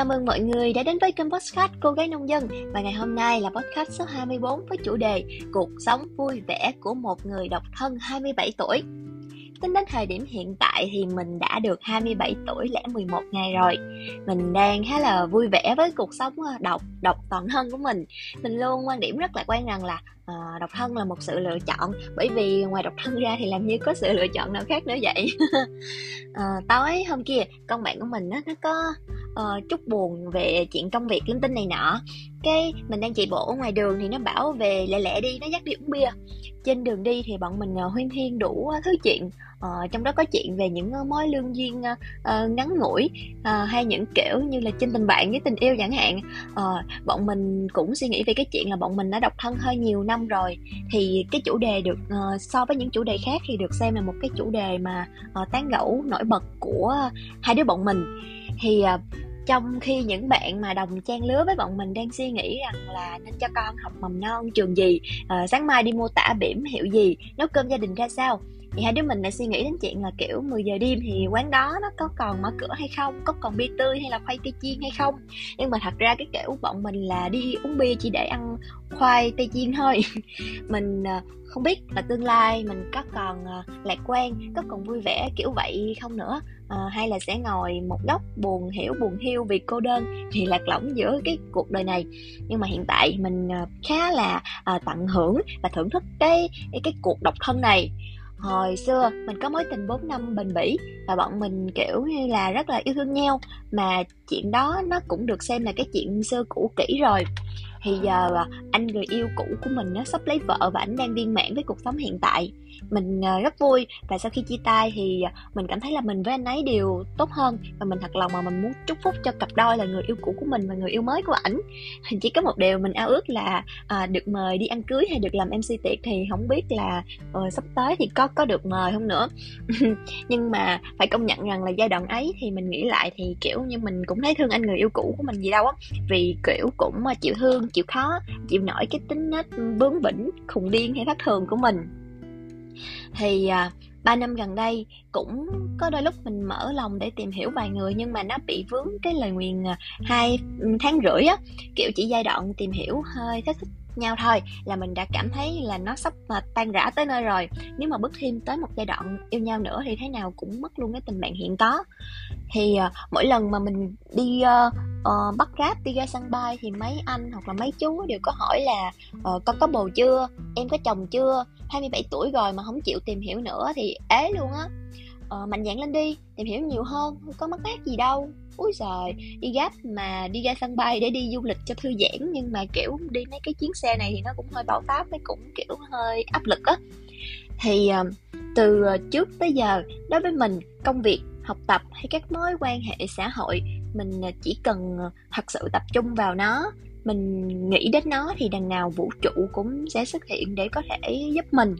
Chào mừng mọi người đã đến với kênh podcast Cô Gái Nông Dân. Và ngày hôm nay là podcast số 24 với chủ đề Cuộc sống vui vẻ của một người độc thân 27 tuổi. Tính đến thời điểm hiện tại thì mình đã được 27 tuổi lẻ 11 ngày rồi. Mình đang khá là vui vẻ với cuộc sống ờ, độc độc toàn thân của mình. Mình luôn quan điểm rất là quan rằng là à, độc thân là một sự lựa chọn. Bởi vì ngoài độc thân ra thì làm như có sự lựa chọn nào khác nữa vậy? À, Tối hôm kia con bạn của mình nó nó có uh, chút buồn về chuyện công việc linh tinh này nọ. Cái mình đang chạy bộ ở ngoài đường thì nó bảo về lẹ lẹ đi nó dắt đi uống bia. Trên đường đi thì bọn mình uh, huyên thiên đủ uh, thứ chuyện. Uh, trong đó có chuyện về những uh, mối lương duyên uh, uh, ngắn ngủi uh, hay những kiểu như là trên tình bạn với tình yêu chẳng hạn. Uh, bọn mình cũng suy nghĩ về cái chuyện là bọn mình đã độc thân hơi nhiều năm rồi. Thì cái chủ đề được uh, so với những chủ đề khác thì được xem là một cái chủ đề mà uh, tán gẫu nổi bật của hai đứa bọn mình thì uh, trong khi những bạn mà đồng trang lứa với bọn mình đang suy nghĩ rằng là nên cho con học mầm non trường gì uh, sáng mai đi mua tả bỉm hiệu gì nấu cơm gia đình ra sao thì hai đứa mình lại suy nghĩ đến chuyện là kiểu 10 giờ đêm thì quán đó nó có còn mở cửa hay không có còn bia tươi hay là khoai tây chiên hay không. Nhưng mà thật ra cái kiểu bọn mình là đi uống bia chỉ để ăn khoai tây chiên thôi. Mình ờ, không biết là tương lai mình có còn lạc quan có còn vui vẻ kiểu vậy không nữa à, hay là sẽ ngồi một góc buồn hiểu buồn hiu vì cô đơn thì lạc lõng giữa cái cuộc đời này. Nhưng mà hiện tại mình ờ, khá là à, tận hưởng và thưởng thức cái cái, cuộc độc thân này. Hồi xưa mình có mối tình 4 năm bền bỉ và bọn mình kiểu như là rất là yêu thương nhau mà chuyện đó nó cũng được xem là cái chuyện xưa cũ kỹ rồi thì giờ à, anh người yêu cũ của mình nó sắp lấy vợ và anh đang viên mãn với cuộc sống hiện tại. Mình à, rất vui và sau khi chia tay thì à, mình cảm thấy là mình với anh ấy đều tốt hơn và mình thật lòng mà mình muốn chúc phúc cho cặp đôi là người yêu cũ của mình và người yêu mới của ảnh. Chỉ có một điều mình ao ước là à, được mời đi ăn cưới hay được làm mc tiệc thì không biết là uh, sắp tới thì có có được mời không nữa. Nhưng mà phải công nhận rằng là giai đoạn ấy thì mình nghĩ lại thì kiểu như mình cũng thấy thương anh người yêu cũ của mình gì đâu á. Vì kiểu cũng chịu thương chịu khó chịu nổi cái tính nết bướng bỉnh khùng điên hay thất thường của mình. Thì à, ba năm gần đây cũng có đôi lúc mình mở lòng để tìm hiểu vài người nhưng mà nó bị vướng cái lời nguyền à, hai tháng rưỡi á kiểu chỉ giai đoạn tìm hiểu hơi thích thích nhau thôi là mình đã cảm thấy là nó sắp mà tan rã tới nơi rồi. Nếu mà bước thêm tới một giai đoạn yêu nhau nữa thì thế nào cũng mất luôn cái tình bạn hiện có. Thì uh, mỗi lần mà mình đi uh, uh, bắt grab đi ra sân bay thì mấy anh hoặc là mấy chú đều có hỏi là uh, con có bồ chưa? Em có chồng chưa? 27 tuổi rồi mà không chịu tìm hiểu nữa thì ế luôn á. Uh, mạnh dạn lên đi tìm hiểu nhiều hơn có mất mát gì đâu. Úi giời đi gấp mà đi ra sân bay để đi du lịch cho thư giãn nhưng mà kiểu đi mấy cái chuyến xe này thì nó cũng hơi bão táp với cũng kiểu hơi áp lực á. Thì uh, từ trước tới giờ đối với mình công việc học tập hay các mối quan hệ xã hội mình à, chỉ cần à, thật sự tập trung vào nó, mình nghĩ đến nó thì đằng nào vũ trụ cũng sẽ xuất hiện để có thể giúp mình.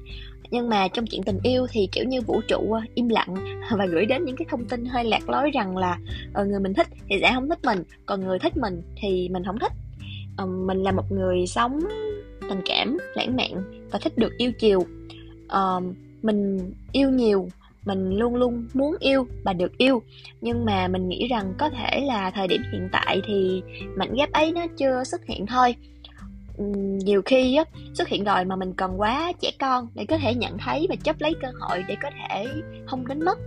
Nhưng mà trong chuyện tình yêu thì, kiểu như, vũ trụ à, im lặng và gửi đến những cái thông tin hơi lạc lối rằng là ờ, người mình thích thì sẽ không thích mình, còn người thích mình thì mình không thích. Ờ, mình là một người sống tình cảm, lãng mạn và thích được yêu chiều. Ờ, mình yêu nhiều mình luôn luôn muốn yêu và được yêu. Nhưng mà mình nghĩ rằng có thể là thời điểm hiện tại thì mảnh ghép ấy nó chưa xuất hiện thôi. Nhiều khi á, xuất hiện rồi mà mình còn quá trẻ con để có thể nhận thấy và chấp lấy cơ hội để có thể không đánh mất.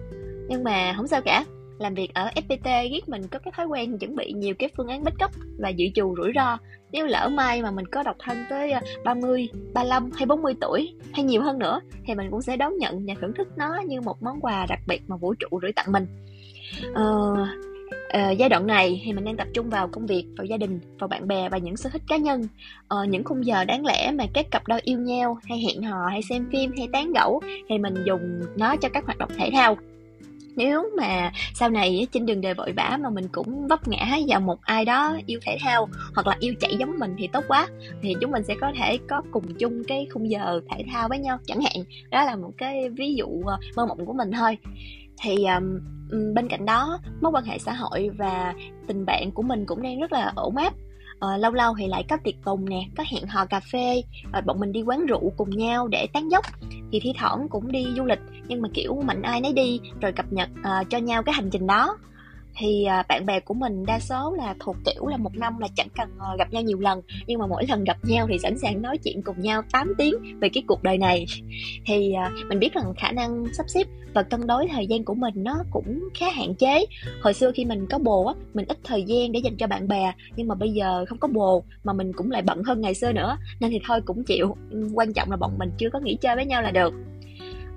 Nhưng mà không sao cả làm việc ở FPT ghét mình có cái thói quen chuẩn bị nhiều cái phương án backup và dự trù rủi ro. Nếu lỡ may mà mình có độc thân tới ờ, 30, 35 hay 40 tuổi hay nhiều hơn nữa thì mình cũng sẽ đón nhận và thưởng thức nó như một món quà đặc biệt mà vũ trụ gửi tặng mình. Ờ, uh, giai đoạn này thì mình đang tập trung vào công việc vào gia đình vào bạn bè và những sở thích cá nhân. Uh, những khung giờ đáng lẽ mà các cặp đôi yêu nhau hay hẹn hò hay xem phim hay tán gẫu thì mình dùng nó cho các hoạt động thể thao nếu mà sau này trên đường đời vội vã mà mình cũng vấp ngã vào một ai đó yêu thể thao hoặc là yêu chạy giống mình thì tốt quá thì chúng mình sẽ có thể có cùng chung cái khung giờ thể thao với nhau. Chẳng hạn đó là một cái ví dụ ờ, mơ mộng của mình thôi. Thì um, bên cạnh đó mối quan hệ xã hội và tình bạn của mình cũng đang rất là ổn áp uh, lâu lâu thì lại có tiệc tùng nè có hẹn hò cà phê rồi bọn mình đi quán rượu cùng nhau để tán dốc thì thi thoảng cũng đi du lịch nhưng mà kiểu mạnh ai nấy đi rồi cập nhật uh, cho nhau cái hành trình đó thì à, bạn bè của mình đa số là thuộc kiểu là một năm là chẳng cần ờ, gặp nhau nhiều lần nhưng mà mỗi lần gặp nhau thì sẵn sàng nói chuyện cùng nhau 8 tiếng về cái cuộc đời này. Thì à, mình biết rằng khả năng sắp xếp và cân đối thời gian của mình nó cũng khá hạn chế. Hồi xưa khi mình có bồ á mình ít thời gian để dành cho bạn bè nhưng mà bây giờ không có bồ mà mình cũng lại bận hơn ngày xưa nữa nên thì thôi cũng chịu. Quan trọng là bọn mình chưa có nghỉ chơi với nhau là được.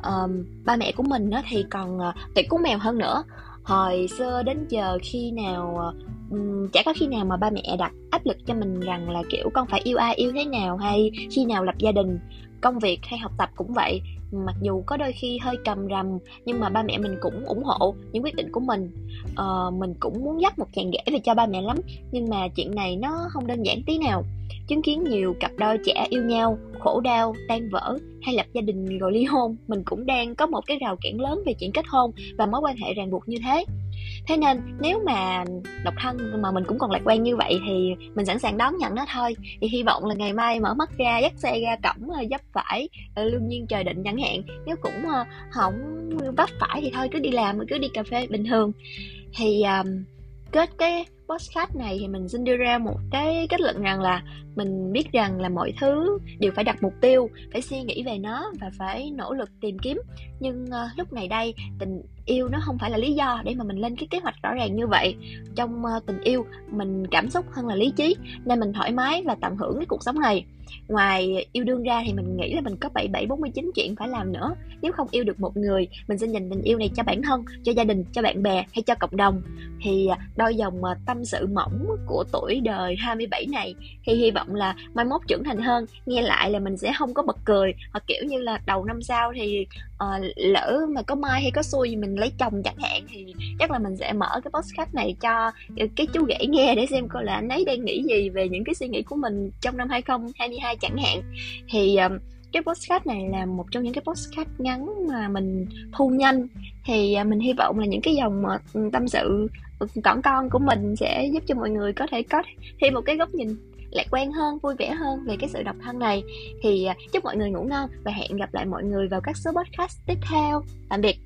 Um, ba mẹ của mình á thì còn uh, tuyệt cú mèo hơn nữa hồi xưa đến giờ khi nào um, chả có khi nào mà ba mẹ đặt áp lực cho mình rằng là kiểu con phải yêu ai yêu thế nào? hay khi nào lập gia đình? Công việc hay học tập cũng vậy. Mặc dù có đôi khi hơi cầm rầm nhưng mà ba mẹ mình cũng ủng hộ những quyết định của mình. Uh, mình cũng muốn dắt một chàng rể về cho ba mẹ lắm nhưng mà chuyện này nó không đơn giản tí nào chứng kiến nhiều cặp đôi trẻ yêu nhau khổ đau tan vỡ hay lập gia đình rồi ly hôn mình cũng đang có một cái rào cản lớn về chuyện kết hôn và mối quan hệ ràng buộc như thế. Thế nên nếu mà độc thân mà mình cũng còn lạc quan như vậy thì mình sẵn sàng đón nhận nó thôi. Thì hy vọng là ngày mai mở mắt ra dắt xe ra cổng ờ, dấp phải ờ, lương nhiên trời định chẳng hạn. Nếu cũng ờ, không vấp phải thì thôi cứ đi làm cứ đi cà phê bình thường. Thì um, kết cái podcast này thì mình xin đưa ra một cái kết luận rằng là mình biết rằng là mọi thứ đều phải đặt mục tiêu phải suy nghĩ về nó và phải nỗ lực tìm kiếm. Nhưng uh, lúc này đây tình yêu nó không phải là lý do để mà mình lên cái kế hoạch rõ ràng như vậy. Trong uh, tình yêu mình cảm xúc hơn là lý trí nên mình thoải mái và tận hưởng cái cuộc sống này. Ngoài yêu đương ra thì mình nghĩ là mình có bảy bảy bốn mươi chín chuyện phải làm nữa. Nếu không yêu được một người mình xin dành tình yêu này cho bản thân cho gia đình cho bạn bè hay cho cộng đồng. Thì à, đôi dòng ờ, tâm tâm sự mỏng của tuổi đời 27 này thì hy vọng là mai mốt trưởng thành hơn. Nghe lại là mình sẽ không có bật cười hoặc kiểu như là đầu năm sau thì uh, lỡ mà có mai hay có xui mình lấy chồng chẳng hạn thì chắc là mình sẽ mở cái podcast này cho cái chú ghẻ nghe để xem coi là anh ấy đang nghĩ gì về những cái suy nghĩ của mình trong năm 2022 chẳng hạn. Thì um, cái podcast này là một trong những cái podcast ngắn mà mình thu nhanh. Thì ờ, mình hy vọng là những cái dòng ờ, tâm sự cỏn con của mình sẽ giúp cho mọi người có thể có thêm một cái góc nhìn lạc quan hơn, vui vẻ hơn về cái sự độc thân này. Thì à, chúc mọi người ngủ ngon và hẹn gặp lại mọi người vào các số podcast tiếp theo. Tạm biệt.